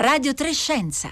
Radio Trescenza.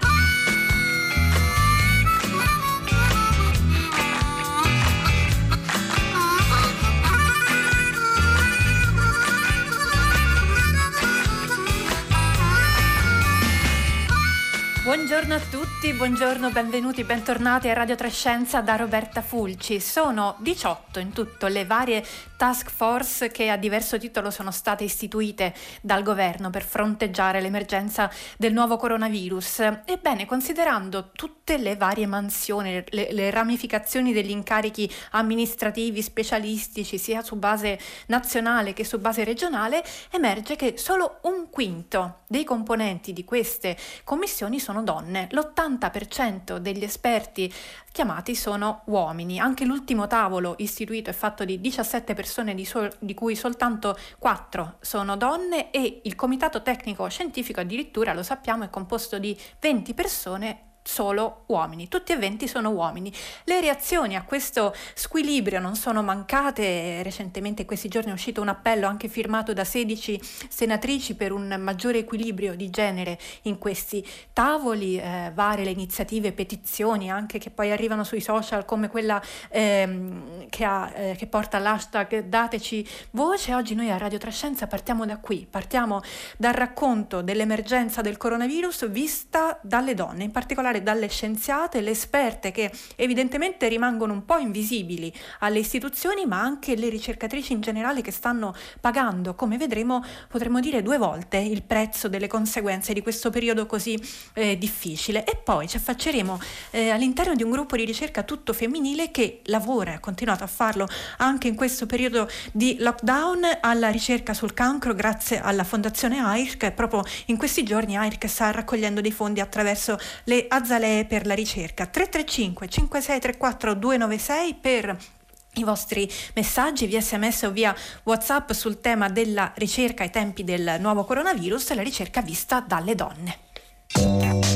Buongiorno a tutti, buongiorno, benvenuti, bentornati a Radio Trescenza da Roberta Fulci. Sono 18 in tutto le varie task force che a diverso titolo sono state istituite dal governo per fronteggiare l'emergenza del nuovo coronavirus. Ebbene, considerando tutte le varie mansioni, le, le ramificazioni degli incarichi amministrativi, specialistici, sia su base nazionale che su base regionale, emerge che solo un quinto dei componenti di queste commissioni sono donne. L'80% degli esperti chiamati sono uomini. Anche l'ultimo tavolo istituito è fatto di 17 persone di, sol- di, cui soltanto 4 sono donne e il comitato tecnico scientifico addirittura, lo sappiamo, è composto di 20 persone solo uomini, tutti e 20 sono uomini. Le reazioni a questo squilibrio non sono mancate, recentemente in questi giorni è uscito un appello anche firmato da 16 senatrici per un maggiore equilibrio di genere in questi tavoli, eh, varie le iniziative, petizioni anche che poi arrivano sui social come quella ehm, che, ha, eh, che porta l'hashtag dateci voce. Oggi noi a Radio Trascenza partiamo da qui, partiamo dal racconto dell'emergenza del coronavirus vista dalle donne, in particolare particolare dalle scienziate, le esperte che evidentemente rimangono un po' invisibili alle istituzioni, ma anche le ricercatrici in generale che stanno pagando, come vedremo, potremmo dire due volte il prezzo delle conseguenze di questo periodo così eh, difficile. E poi ci affacceremo eh, all'interno di un gruppo di ricerca tutto femminile che lavora, ha continuato a farlo anche in questo periodo di lockdown alla ricerca sul cancro grazie alla fondazione AIRC proprio in questi giorni AIRC sta raccogliendo dei fondi attraverso le aziende Azzalee per la ricerca 335 5634 296 per i vostri messaggi via sms o via whatsapp sul tema della ricerca ai tempi del nuovo coronavirus la ricerca vista dalle donne.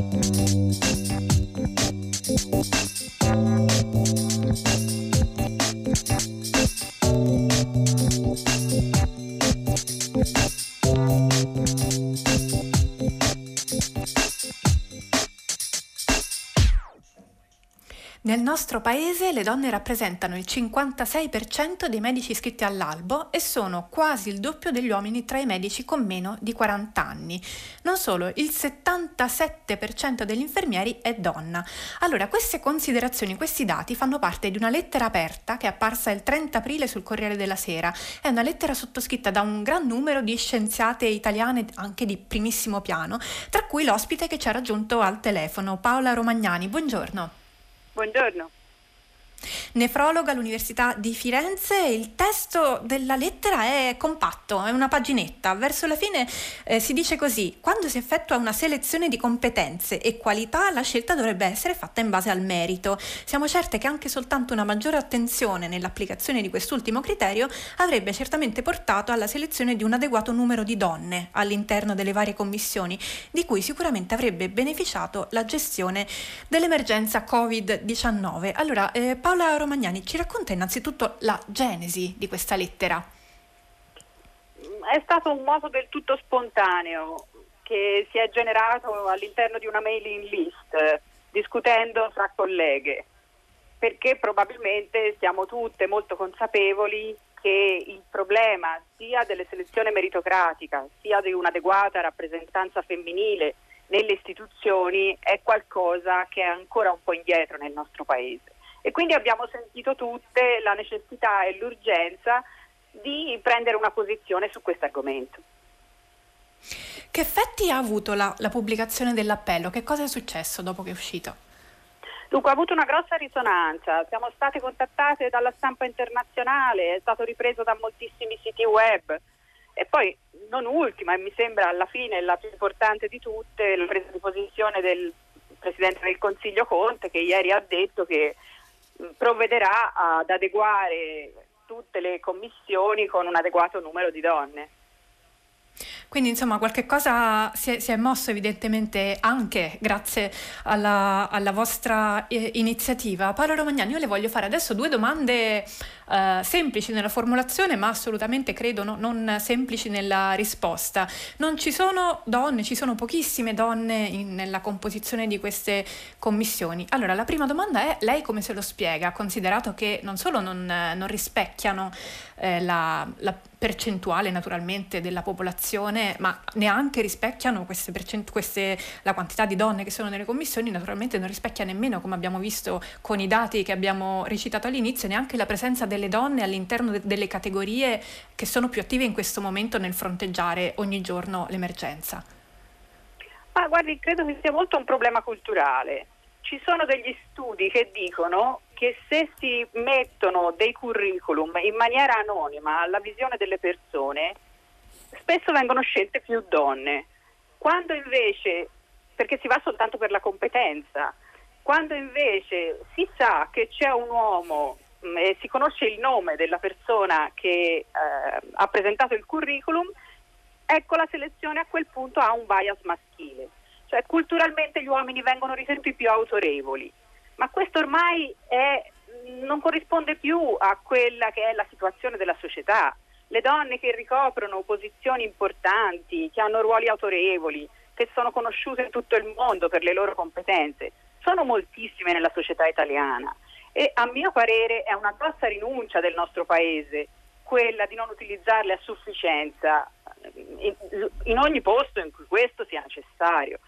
Nel nostro paese le donne rappresentano il 56% dei medici iscritti all'albo e sono quasi il doppio degli uomini tra i medici con meno di 40 anni. Non solo, il 77% degli infermieri è donna. Allora, queste considerazioni, questi dati fanno parte di una lettera aperta che è apparsa il 30 aprile sul Corriere della Sera. È una lettera sottoscritta da un gran numero di scienziate italiane anche di primissimo piano, tra cui l'ospite che ci ha raggiunto al telefono, Paola Romagnani. Buongiorno. Buongiorno. Nefrologa all'Università di Firenze, il testo della lettera è compatto, è una paginetta. Verso la fine eh, si dice così: quando si effettua una selezione di competenze e qualità, la scelta dovrebbe essere fatta in base al merito. Siamo certe che anche soltanto una maggiore attenzione nell'applicazione di quest'ultimo criterio avrebbe certamente portato alla selezione di un adeguato numero di donne all'interno delle varie commissioni, di cui sicuramente avrebbe beneficiato la gestione dell'emergenza Covid-19. Allora, eh, Paola Romagnani ci racconta innanzitutto la genesi di questa lettera. È stato un modo del tutto spontaneo che si è generato all'interno di una mailing list discutendo tra colleghe perché probabilmente siamo tutte molto consapevoli che il problema sia delle selezioni meritocratica sia di un'adeguata rappresentanza femminile nelle istituzioni è qualcosa che è ancora un po' indietro nel nostro paese e quindi abbiamo sentito tutte la necessità e l'urgenza di prendere una posizione su questo argomento. Che effetti ha avuto la, la, pubblicazione dell'appello? Che cosa è successo dopo che è uscito? Dunque ha avuto una grossa risonanza, siamo state contattate dalla stampa internazionale, è stato ripreso da moltissimi siti web e poi non ultima e mi sembra alla fine la più importante di tutte la presa di posizione del Presidente del Consiglio Conte che ieri ha detto che provvederà ad adeguare tutte le commissioni con un adeguato numero di donne. Quindi insomma qualche cosa si è, si è mosso evidentemente anche grazie alla, alla vostra eh, iniziativa. Paolo Romagnani, io le voglio fare adesso due domande eh, semplici nella formulazione, ma assolutamente credo no, non semplici nella risposta. Non ci sono donne, ci sono pochissime donne in, nella composizione di queste commissioni. Allora, la prima domanda è: lei come se lo spiega, considerato che non solo non, non rispecchiano eh, la, la, percentuale naturalmente della popolazione, ma neanche rispecchiano queste percent- queste, la quantità di donne che sono nelle commissioni, naturalmente non rispecchia nemmeno, come abbiamo visto con i dati che abbiamo recitato all'inizio, neanche la presenza delle donne all'interno de- delle categorie che sono più attive in questo momento nel fronteggiare ogni giorno l'emergenza. Ah, guardi, credo che sia molto un problema culturale. Ci sono degli studi che dicono che se si mettono dei curriculum in maniera anonima alla visione delle persone, spesso vengono scelte più donne. Quando invece, perché si va soltanto per la competenza, quando invece si sa che c'è un uomo mm, e si conosce il nome della persona che eh, ha presentato il curriculum, ecco la selezione a quel punto ha un bias maschile. Cioè culturalmente gli uomini vengono ritenuti più autorevoli ma questo ormai è, non corrisponde più a quella che è la situazione della società. Le donne che ricoprono posizioni importanti, che hanno ruoli autorevoli, che sono conosciute in tutto il mondo per le loro competenze, sono moltissime nella società italiana e a mio parere è una grossa rinuncia del nostro Paese quella di non utilizzarle a sufficienza in, in ogni posto in cui questo sia necessario.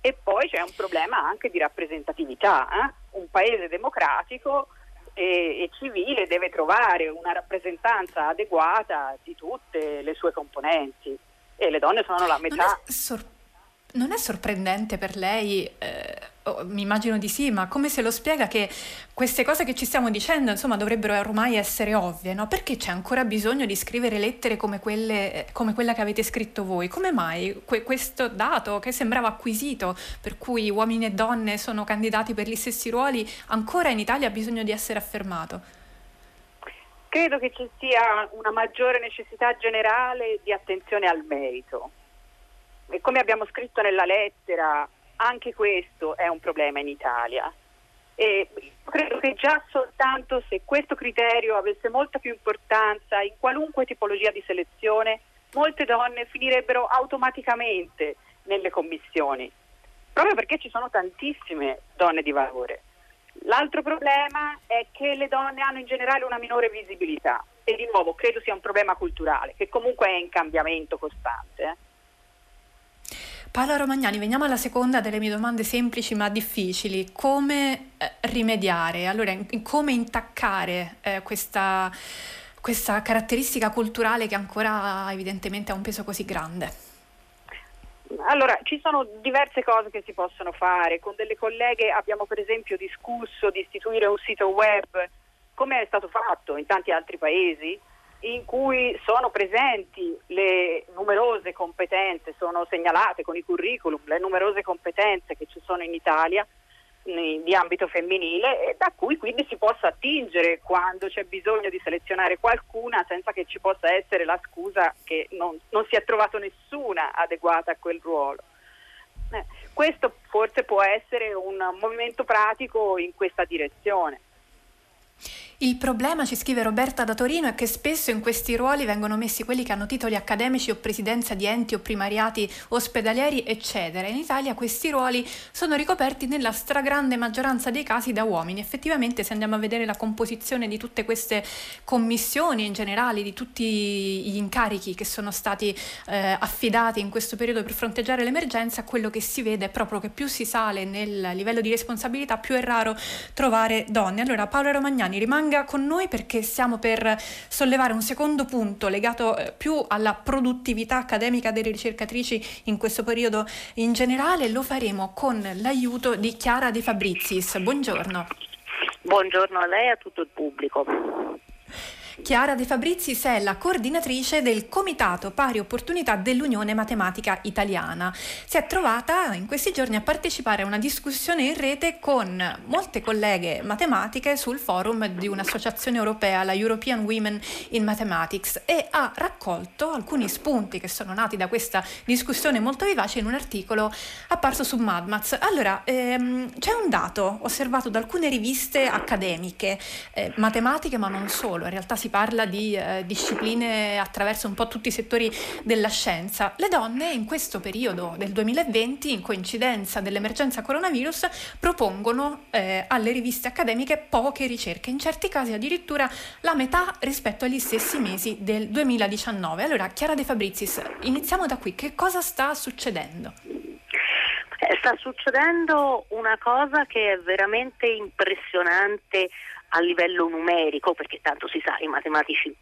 E poi c'è un problema anche di rappresentatività. Eh? Un paese democratico e, e, civile deve trovare una rappresentanza adeguata di tutte le sue componenti e le donne sono la metà. Non è sorprendente per lei, eh, oh, mi immagino di sì, ma come se lo spiega che queste cose che ci stiamo dicendo, insomma, dovrebbero ormai essere ovvie, no? Perché c'è ancora bisogno di scrivere lettere come, quelle, come quella che avete scritto voi? Come mai que- questo dato che sembrava acquisito, per cui uomini e donne sono candidati per gli stessi ruoli, ancora in Italia ha bisogno di essere affermato? Credo che ci sia una maggiore necessità generale di attenzione al merito e come abbiamo scritto nella lettera, anche questo è un problema in Italia. E credo che già soltanto se questo criterio avesse molta più importanza in qualunque tipologia di selezione, molte donne finirebbero automaticamente nelle commissioni, proprio perché ci sono tantissime donne di valore. L'altro problema è che le donne hanno in generale una minore visibilità e di nuovo credo sia un problema culturale che comunque è in cambiamento costante. Eh. Paola Romagnani, veniamo alla seconda delle mie domande semplici ma difficili. Come eh, rimediare, allora, come intaccare eh, questa, questa caratteristica culturale che ancora evidentemente ha un peso così grande? Allora, ci sono diverse cose che si possono fare. Con delle colleghe abbiamo per esempio discusso di istituire un sito web, come è stato fatto in tanti altri paesi, in cui sono presenti le numerose competenze, sono segnalate con i curriculum le numerose competenze che ci sono in Italia di ambito femminile e da cui quindi si possa attingere quando c'è bisogno di selezionare qualcuna senza che ci possa essere la scusa che non, non si è trovato nessuna adeguata a quel ruolo. Eh, questo forse può essere un movimento pratico in questa direzione. Il problema, ci scrive Roberta da Torino, è che spesso in questi ruoli vengono messi quelli che hanno titoli accademici o presidenza di enti o primariati ospedalieri, eccetera. In Italia questi ruoli sono ricoperti nella stragrande maggioranza dei casi da uomini. Effettivamente, se andiamo a vedere la composizione di tutte queste commissioni in generale, di tutti gli incarichi che sono stati eh, affidati in questo periodo per fronteggiare l'emergenza, quello che si vede è proprio che più si sale nel livello di responsabilità, più è raro trovare donne. Allora, Paolo Romagnani rimanga rimanga con noi perché stiamo per sollevare un secondo punto legato eh, più alla produttività accademica delle ricercatrici in questo periodo in generale. Lo faremo con l'aiuto di Chiara De Fabrizis. Buongiorno. Buongiorno a lei e a tutto il pubblico. Chiara De Fabrizis è la coordinatrice del Comitato Pari Opportunità dell'Unione Matematica Italiana. Si è trovata in questi giorni a partecipare a una discussione in rete con molte colleghe matematiche sul forum di un'associazione europea, la European Women in Mathematics, e ha raccolto alcuni spunti che sono nati da questa discussione molto vivace in un articolo apparso su MadMats. Allora, ehm, c'è un dato osservato da alcune riviste accademiche, eh, matematiche ma non solo, in realtà si parla di eh, discipline attraverso un po' tutti i settori della scienza. Le donne in questo periodo del 2020, in coincidenza dell'emergenza coronavirus, propongono eh, alle riviste accademiche poche ricerche, in certi casi addirittura la metà rispetto agli stessi mesi del 2019. Allora, Chiara De Fabrizis, iniziamo da qui. Che cosa sta succedendo? Eh, sta succedendo una cosa che è veramente impressionante a livello numerico, perché tanto si sa, i matematici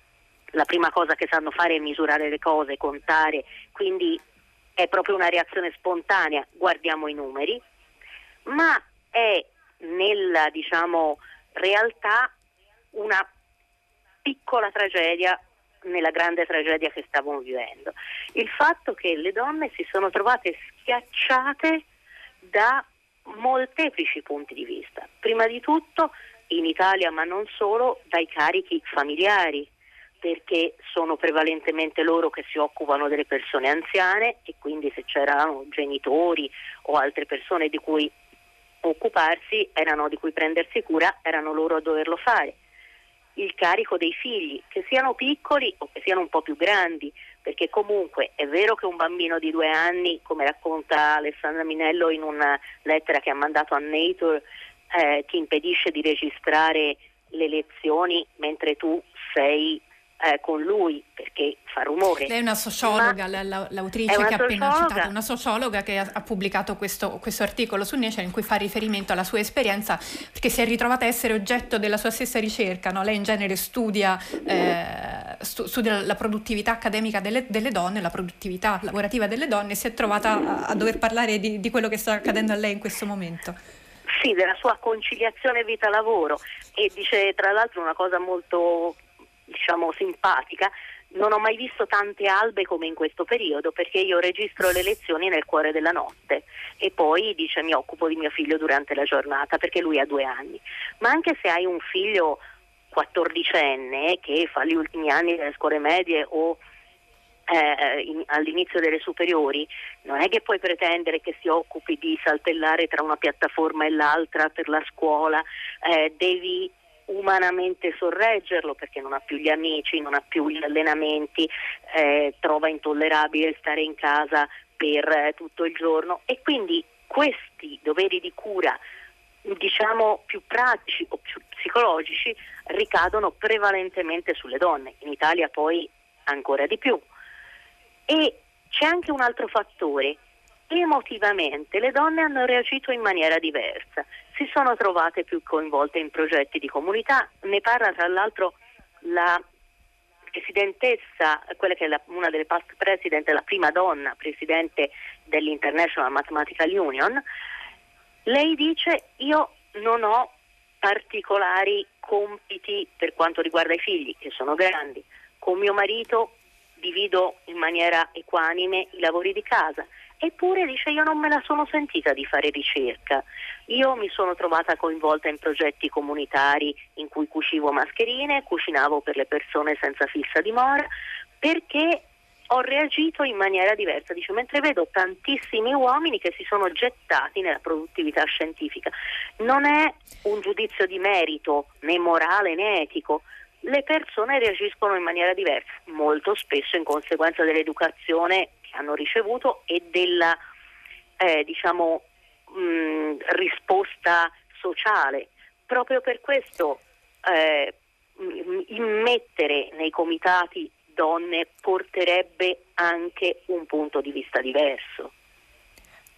la prima cosa che sanno fare è misurare le cose, contare, quindi è proprio una reazione spontanea, guardiamo i numeri, ma è nella diciamo, realtà una piccola tragedia nella grande tragedia che stiamo vivendo. Il fatto che le donne si sono trovate schiacciate da molteplici punti di vista. Prima di tutto in Italia, ma non solo, dai carichi familiari, perché sono prevalentemente loro che si occupano delle persone anziane e quindi se c'erano genitori o altre persone di cui occuparsi, erano di cui prendersi cura, erano loro a doverlo fare. Il carico dei figli, che siano piccoli o che siano un po' più grandi, perché comunque è vero che un bambino di due anni, come racconta Alessandra Minello in una lettera che ha mandato a Nature, eh, ti impedisce di registrare le lezioni mentre tu sei eh, con lui perché fa rumore. Lei è una sociologa, Ma l'autrice una che ha appena citato, una sociologa che ha, ha pubblicato questo, questo, articolo su Nature in cui fa riferimento alla sua esperienza perché si è ritrovata a essere oggetto della sua stessa ricerca. No? Lei in genere studia, eh, studia, la produttività accademica delle, delle, donne, la produttività lavorativa delle donne e si è trovata a, a dover parlare di, di quello che sta accadendo a lei in questo momento. Sì, della sua conciliazione vita-lavoro e dice tra l'altro una cosa molto diciamo, simpatica, non ho mai visto tante albe come in questo periodo perché io registro le lezioni nel cuore della notte e poi dice mi occupo di mio figlio durante la giornata perché lui ha due anni. Ma anche se hai un figlio quattordicenne che fa gli ultimi anni delle scuole medie o eh, in, all'inizio delle superiori, non è che puoi pretendere che si occupi di saltellare tra una piattaforma e l'altra per la scuola, eh, devi umanamente sorreggerlo perché non ha più gli amici, non ha più gli allenamenti, eh, trova intollerabile stare in casa per eh, tutto il giorno e quindi questi doveri di cura diciamo più pratici o più psicologici ricadono prevalentemente sulle donne, in Italia poi ancora di più. E c'è anche un altro fattore. Emotivamente le donne hanno reagito in maniera diversa, si sono trovate più coinvolte in progetti di comunità, ne parla tra l'altro la presidentessa, quella che è la, una delle past president, la prima donna presidente dell'International Mathematical Union, lei dice io non ho particolari compiti per quanto riguarda i figli, che sono grandi, con mio marito divido in maniera equanime i lavori di casa Eppure dice io non me la sono sentita di fare ricerca. Io mi sono trovata coinvolta in progetti comunitari in cui cucivo mascherine, cucinavo per le persone senza fissa dimora, perché ho reagito in maniera diversa, dice, mentre vedo tantissimi uomini che si sono gettati nella produttività scientifica. Non è un giudizio di merito né morale né etico, le persone reagiscono in maniera diversa, molto spesso in conseguenza dell'educazione che hanno ricevuto e della eh, diciamo, mh, risposta sociale. Proprio per questo eh, immettere nei comitati donne porterebbe anche un punto di vista diverso.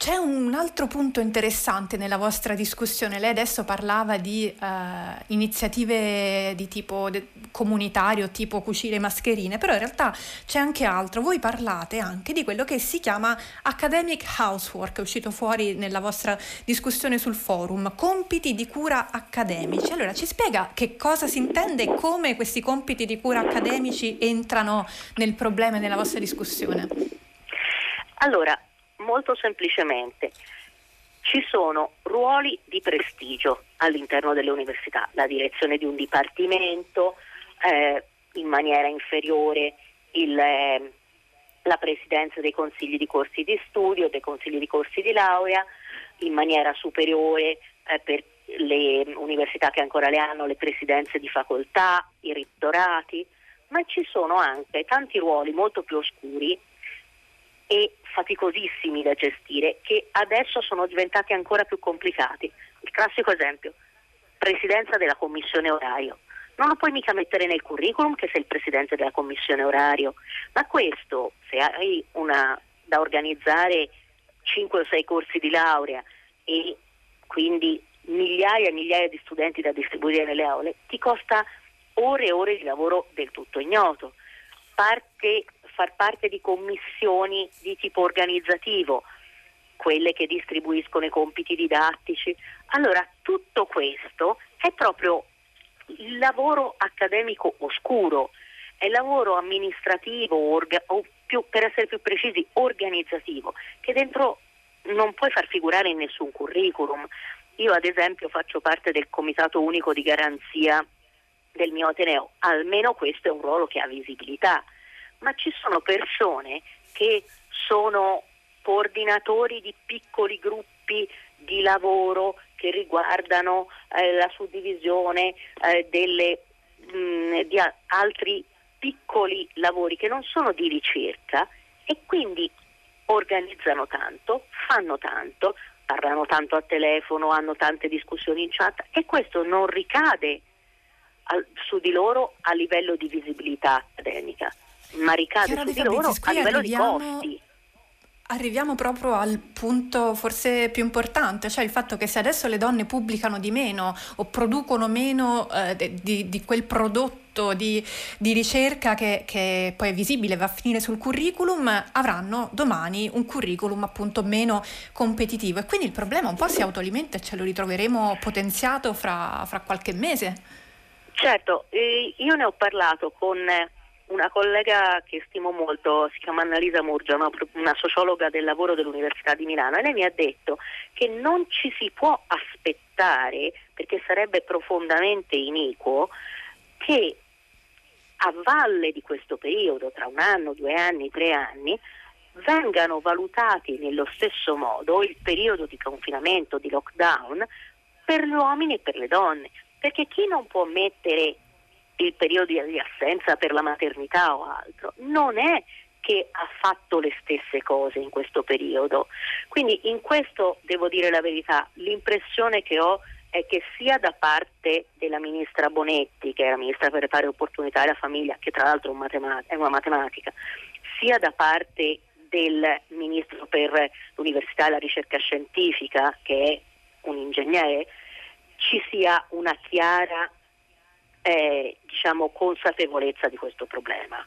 C'è un altro punto interessante nella vostra discussione. Lei adesso parlava di eh, iniziative di tipo de- comunitario, tipo cucire mascherine, però in realtà c'è anche altro. Voi parlate anche di quello che si chiama academic housework, è uscito fuori nella vostra discussione sul forum, compiti di cura accademici. Allora, ci spiega che cosa si intende e come questi compiti di cura accademici entrano nel problema e nella vostra discussione? Allora, molto semplicemente. Ci sono ruoli di prestigio all'interno delle università, la direzione di un dipartimento, eh, in maniera inferiore il, eh, la presidenza dei consigli di corsi di studio, dei consigli di corsi di laurea, in maniera superiore eh, per le università che ancora le hanno, le presidenze di facoltà, i rettorati, ma ci sono anche tanti ruoli molto più oscuri e faticosissimi da gestire che adesso sono diventati ancora più complicati. Il classico esempio, presidenza della commissione orario. Non lo puoi mica mettere nel curriculum che sei il presidente della commissione orario, ma questo, se hai una, da organizzare 5 o 6 corsi di laurea e quindi migliaia e migliaia di studenti da distribuire nelle aule, ti costa ore e ore di lavoro del tutto ignoto. Parte far parte di commissioni di tipo organizzativo, quelle che distribuiscono i compiti didattici. Allora, tutto questo è proprio il lavoro accademico oscuro, è il lavoro amministrativo orga, o più, per essere più precisi organizzativo, che dentro non puoi far figurare in nessun curriculum. Io ad esempio faccio parte del comitato unico di garanzia del mio Ateneo, almeno questo è un ruolo che ha visibilità ma ci sono persone che sono coordinatori di piccoli gruppi di lavoro che riguardano eh, la suddivisione eh, delle, mh, mm, di a- altri piccoli lavori che non sono di ricerca e quindi organizzano tanto, fanno tanto, parlano tanto a telefono, hanno tante discussioni in chat e questo non ricade al, su di loro a livello di visibilità accademica ma ricade su di loro a livello arriviamo... di costi arriviamo proprio al punto forse più importante, cioè il fatto che se adesso le donne pubblicano di meno o producono meno eh, di, di, quel prodotto di, di ricerca che, che, poi è visibile, va a finire sul curriculum, avranno domani un curriculum appunto meno competitivo e quindi il problema un po' si autoalimenta e ce lo ritroveremo potenziato fra, fra qualche mese. Certo, eh, io ne ho parlato con una collega che stimo molto, si chiama Annalisa Murgia, una, sociologa del lavoro dell'Università di Milano, e lei mi ha detto che non ci si può aspettare, perché sarebbe profondamente iniquo, che a valle di questo periodo, tra un anno, due anni, tre anni, vengano valutati nello stesso modo il periodo di confinamento, di lockdown, per gli uomini e per le donne. Perché chi non può mettere il periodo di assenza per la maternità o altro, non è che ha fatto le stesse cose in questo periodo. Quindi in questo devo dire la verità, l'impressione che ho è che sia da parte della ministra Bonetti, che la ministra per le pari opportunità e la famiglia, che tra l'altro è una matematica, sia da parte del ministro per l'università e la ricerca scientifica, che è un ingegnere, ci sia una chiara eh, diciamo, consapevolezza di questo problema.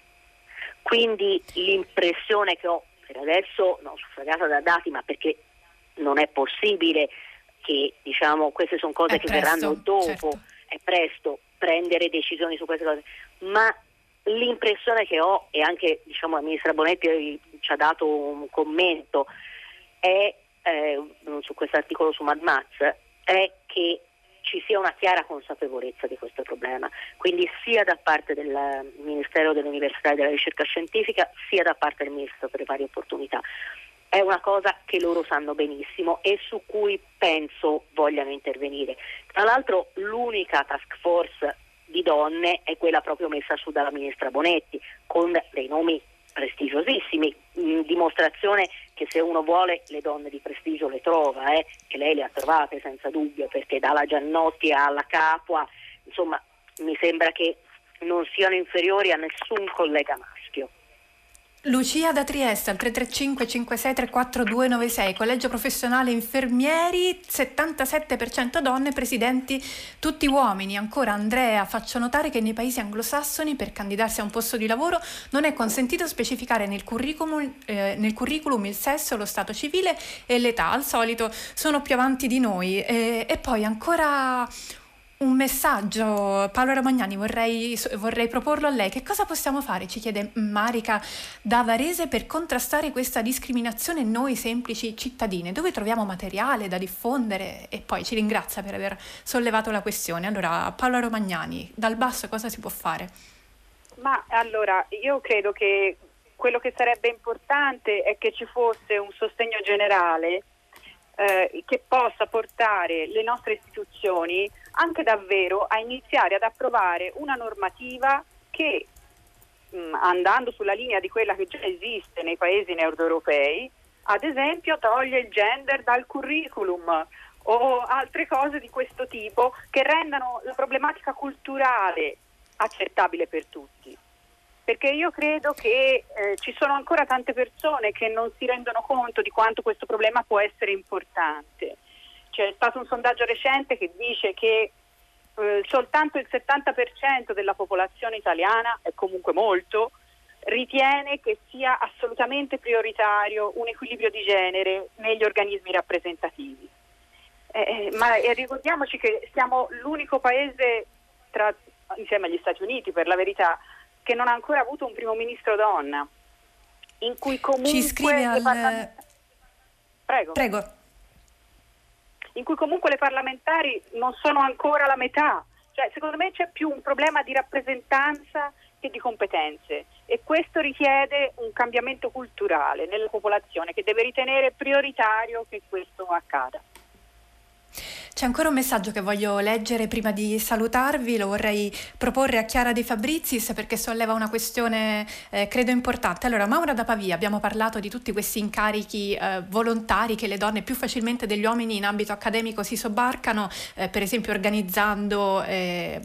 Quindi l'impressione che ho per adesso, non suffragata da dati, ma perché non è possibile che diciamo, queste sono cose è che presto, verranno dopo, certo. è presto prendere decisioni su queste cose, ma l'impressione che ho, e anche diciamo, la ministra Bonetti ci ha dato un commento, è, eh, su questo articolo su Mad Max, è che ci sia una chiara consapevolezza di questo problema, quindi sia da parte del Ministero dell'Università e della Ricerca Scientifica sia da parte del Ministro per le varie opportunità. È una cosa che loro sanno benissimo e su cui penso vogliano intervenire. Tra l'altro l'unica task force di donne è quella proprio messa su dalla Ministra Bonetti, con dei nomi prestigiosissimi, in dimostrazione che se uno vuole le donne di prestigio le trova, eh, che lei le ha trovate senza dubbio, perché dalla Giannotti alla Capua, insomma mi sembra che non siano inferiori a nessun collega maschio. Lucia da Trieste al 335 5634 296, Collegio Professionale Infermieri, 77% donne, presidenti tutti uomini. Ancora Andrea, faccio notare che nei paesi anglosassoni per candidarsi a un posto di lavoro non è consentito specificare nel curriculum, eh, nel curriculum il sesso, lo stato civile e l'età. Al solito sono più avanti di noi. e, e poi ancora un messaggio, Paolo Ramagnani, vorrei, vorrei, proporlo a lei. Che cosa possiamo fare, ci chiede Marica da Varese, per contrastare questa discriminazione noi semplici cittadine? Dove troviamo materiale da diffondere? E poi ci ringrazia per aver sollevato la questione. Allora, Paolo Romagnani, dal basso cosa si può fare? Ma allora, io credo che quello che sarebbe importante è che ci fosse un sostegno generale eh, che possa portare le nostre istituzioni anche davvero a iniziare ad approvare una normativa che mm, andando sulla linea di quella che già esiste nei paesi nord europei, ad esempio toglie il gender dal curriculum o altre cose di questo tipo che rendano la problematica culturale accettabile per tutti perché io credo che eh, ci sono ancora tante persone che non si rendono conto di quanto questo problema può essere importante. C'è stato un sondaggio recente che dice che eh, soltanto il 70% della popolazione italiana, e comunque molto, ritiene che sia assolutamente prioritario un equilibrio di genere negli organismi rappresentativi. Eh, eh ma ricordiamoci che siamo l'unico paese tra, insieme agli Stati Uniti, per la verità, che non ha ancora avuto un primo ministro donna, in cui comunque... Ci scrive al... Prego. Prego. In cui comunque le parlamentari non sono ancora la metà. Cioè, secondo me c'è più un problema di rappresentanza che di competenze e questo richiede un cambiamento culturale nella popolazione che deve ritenere prioritario che questo accada. C'è ancora un messaggio che voglio leggere prima di salutarvi, lo vorrei proporre a Chiara De Fabrizis perché solleva una questione eh, credo importante. Allora, Maura da Pavia, abbiamo parlato di tutti questi incarichi eh, volontari che le donne più facilmente degli uomini in ambito accademico si sobbarcano, eh, per esempio organizzando eh,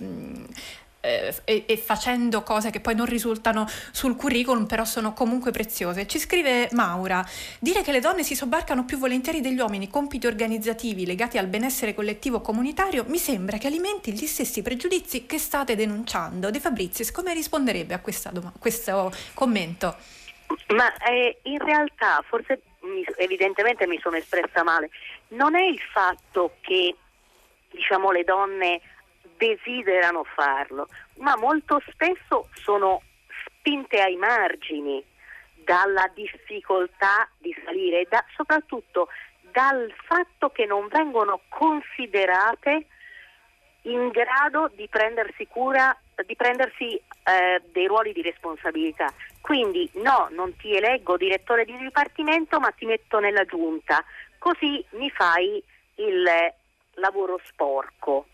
e, e, facendo cose che poi non risultano sul curriculum, però sono comunque preziose. Ci scrive Maura: dire che le donne si sobbarcano più volentieri degli uomini compiti organizzativi legati al benessere collettivo comunitario mi sembra che alimenti gli stessi pregiudizi che state denunciando. De Fabrizis, come risponderebbe a dom- questo commento? Ma eh, in realtà, forse evidentemente mi sono espressa male, non è il fatto che diciamo, le donne desiderano farlo, ma molto spesso sono spinte ai margini dalla difficoltà di salire e da, soprattutto dal fatto che non vengono considerate in grado di prendersi cura, di prendersi eh, dei ruoli di responsabilità. Quindi no, non ti eleggo direttore di dipartimento, ma ti metto nella giunta, così mi fai il lavoro sporco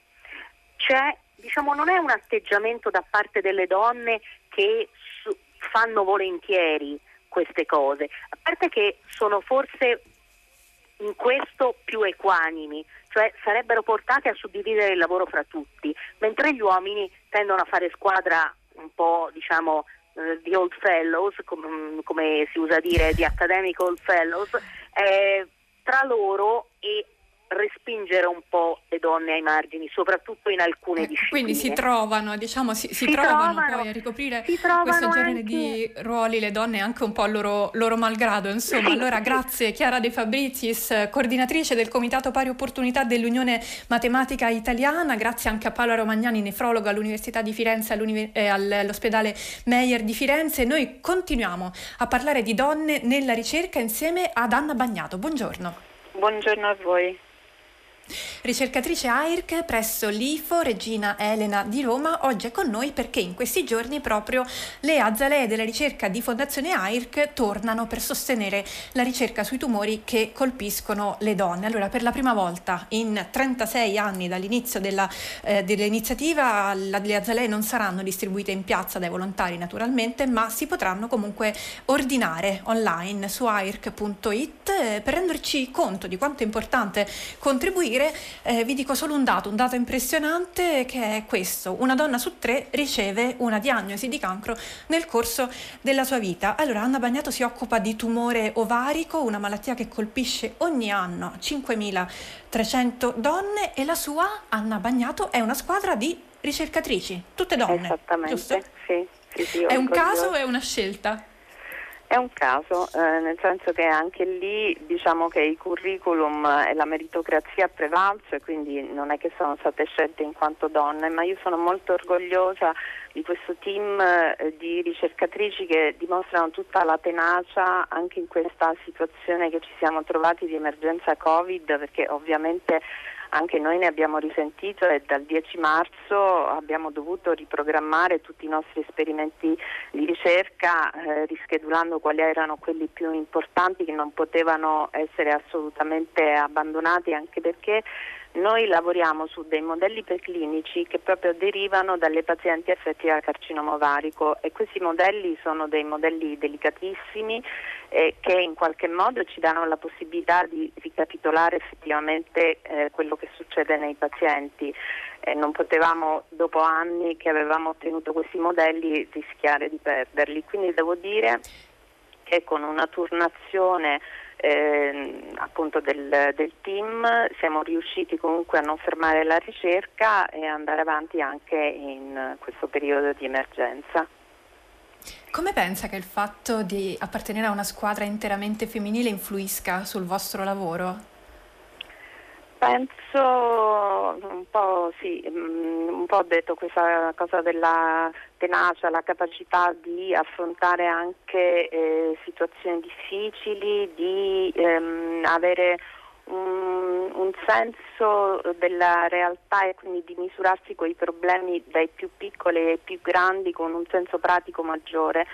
c'è, diciamo, non è un atteggiamento da parte delle donne che su, fanno volentieri queste cose, a parte che sono forse in questo più equanimi, cioè sarebbero portate a suddividere il lavoro fra tutti, mentre gli uomini tendono a fare squadra un po' diciamo eh, di old fellows, com- come si usa dire, di academic old fellows, eh, tra loro e respingere un po' le donne ai margini, soprattutto in alcune eh, discipline. Quindi si trovano, diciamo, si, si, si trovano, trovano, poi a ricoprire questo genere anche... di ruoli le donne anche un po' a loro, loro malgrado. Insomma, sì, allora sì. grazie Chiara De Fabrizis, coordinatrice del Comitato Pari Opportunità dell'Unione Matematica Italiana, grazie anche a Paola Romagnani, nefrologo all'Università di Firenze e eh, all'ospedale Meyer di Firenze. Noi continuiamo a parlare di donne nella ricerca insieme ad Anna Bagnato. Buongiorno. Buongiorno a voi. Ricercatrice AIRC presso l'IFO Regina Elena di Roma, oggi è con noi perché in questi giorni proprio le azalee della ricerca di Fondazione AIRC tornano per sostenere la ricerca sui tumori che colpiscono le donne. Allora, per la prima volta in 36 anni dall'inizio della, eh, dell'iniziativa, la, le azalee non saranno distribuite in piazza dai volontari naturalmente, ma si potranno comunque ordinare online su airc.it eh, per renderci conto di quanto è importante contribuire morire, eh, vi dico solo un dato, un dato impressionante che è questo. Una donna su tre riceve una diagnosi di cancro nel corso della sua vita. Allora, Anna Bagnato si occupa di tumore ovarico, una malattia che colpisce ogni anno 5.300 donne e la sua, Anna Bagnato, è una squadra di ricercatrici, tutte donne. Esattamente, giusto? sì. sì, sì è un caso o è una scelta? È un caso, eh, nel senso che anche lì diciamo che il curriculum e la meritocrazia ha e quindi non è che sono state scelte in quanto donne, ma io sono molto orgogliosa di questo team eh, di ricercatrici che dimostrano tutta la tenacia anche in questa situazione che ci siamo trovati di emergenza Covid, perché ovviamente anche noi ne abbiamo risentito e dal 10 marzo abbiamo dovuto riprogrammare tutti i nostri esperimenti di ricerca eh, rischedulando quali erano quelli più importanti che non potevano essere assolutamente abbandonati anche perché noi lavoriamo su dei modelli preclinici che proprio derivano dalle pazienti affetti da carcinoma ovarico. E questi modelli sono dei modelli delicatissimi eh, che in qualche modo ci danno la possibilità di ricapitolare effettivamente eh, quello che succede nei pazienti. Eh, non potevamo, dopo anni che avevamo ottenuto questi modelli, rischiare di perderli. Quindi devo dire che con una turnazione eh, appunto del, del, team siamo riusciti comunque a non fermare la ricerca e andare avanti anche in questo periodo di emergenza. Come pensa che il fatto di appartenere a una squadra interamente femminile influisca sul vostro lavoro? Penso un po' sì, mm, un po' ho detto questa cosa della tenacia, la capacità di affrontare anche eh, situazioni difficili, di ehm, avere un, senso della realtà e quindi di misurarsi con i problemi dai più piccoli ai più grandi con un senso pratico maggiore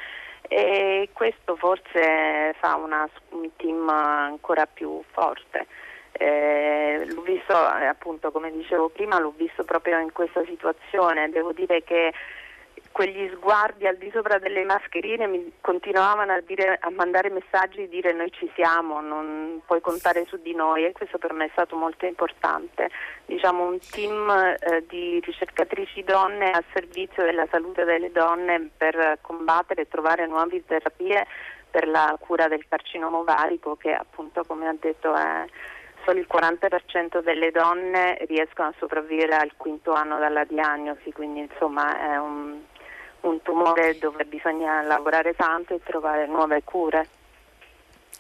e questo forse fa una, un team ancora più forte. Eh, l'ho visto eh, appunto come dicevo prima, l'ho visto proprio in questa situazione, devo dire che quegli sguardi al di sopra delle mascherine mi continuavano a, dire, a mandare messaggi e dire noi ci siamo, non puoi contare su di noi e questo per me è stato molto importante. Diciamo un team eh, di ricercatrici donne a servizio della salute delle donne per combattere e trovare nuove terapie per la cura del carcinoma ovarico che appunto come ha detto è solo il 40% delle donne riescono a sopravvivere al quinto anno dalla diagnosi, quindi insomma è un, un tumore dove bisogna lavorare tanto e trovare nuove cure.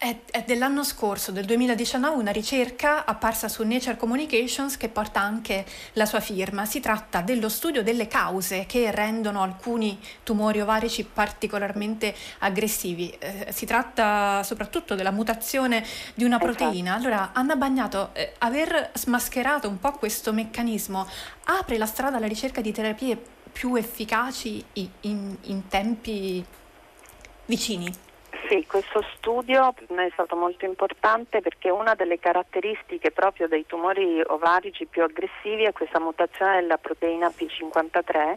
È, dell'anno scorso, del 2019, una ricerca apparsa su Nature Communications che porta anche la sua firma. Si tratta dello studio delle cause che rendono alcuni tumori ovarici particolarmente aggressivi. Eh, si tratta soprattutto della mutazione di una esatto. proteina. Allora, Anna Bagnato, eh, aver smascherato un po' questo meccanismo apre la strada alla ricerca di terapie più efficaci in, in, tempi vicini? Sì, questo studio è stato molto importante perché una delle caratteristiche proprio dei tumori ovarici più aggressivi è questa mutazione della proteina P53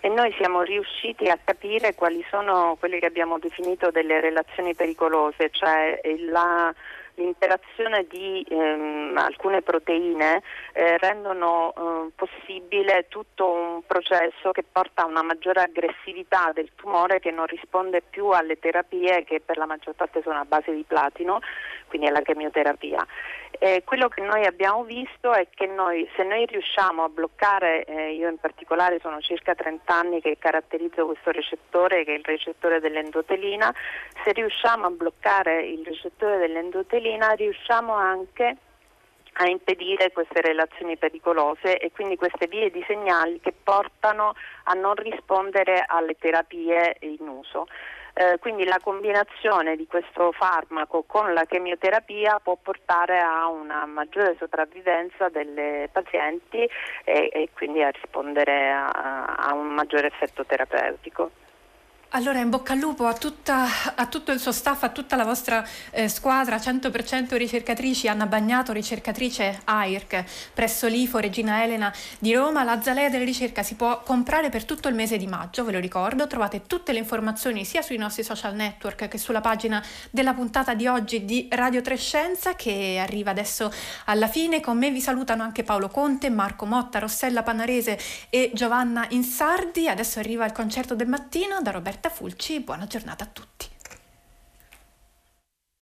e noi siamo riusciti a capire quali sono quelle che abbiamo definito delle relazioni pericolose, cioè la l'interazione di ehm, alcune proteine eh, rendono eh, possibile tutto un processo che porta a una maggiore aggressività del tumore che non risponde più alle terapie che per la maggior parte sono a base di platino, quindi alla chemioterapia. Eh, quello che noi abbiamo visto è che noi, se noi riusciamo a bloccare, eh, io in particolare sono circa 30 anni che caratterizzo questo recettore che è il recettore dell'endotelina, se riusciamo a bloccare il recettore dell'endotelina riusciamo anche a impedire queste relazioni pericolose e quindi queste vie di segnali che portano a non rispondere alle terapie in uso. Eh, quindi la combinazione di questo farmaco con la chemioterapia può portare a una maggiore sopravvivenza delle pazienti e, e quindi a rispondere a, a un maggiore effetto terapeutico. Allora, in bocca al lupo a, tutta, a, tutto il suo staff, a tutta la vostra eh, squadra, 100% ricercatrici, Anna Bagnato, ricercatrice AIRC, presso l'IFO Regina Elena di Roma. La zalea della ricerca si può comprare per tutto il mese di maggio, ve lo ricordo. Trovate tutte le informazioni sia sui nostri social network che sulla pagina della puntata di oggi di Radio Trescenza che arriva adesso alla fine. Con me vi salutano anche Paolo Conte, Marco Motta, Rossella Panarese e Giovanna Insardi. Adesso arriva il concerto del mattino da Roberto Roberta Fulci, buona giornata a tutti.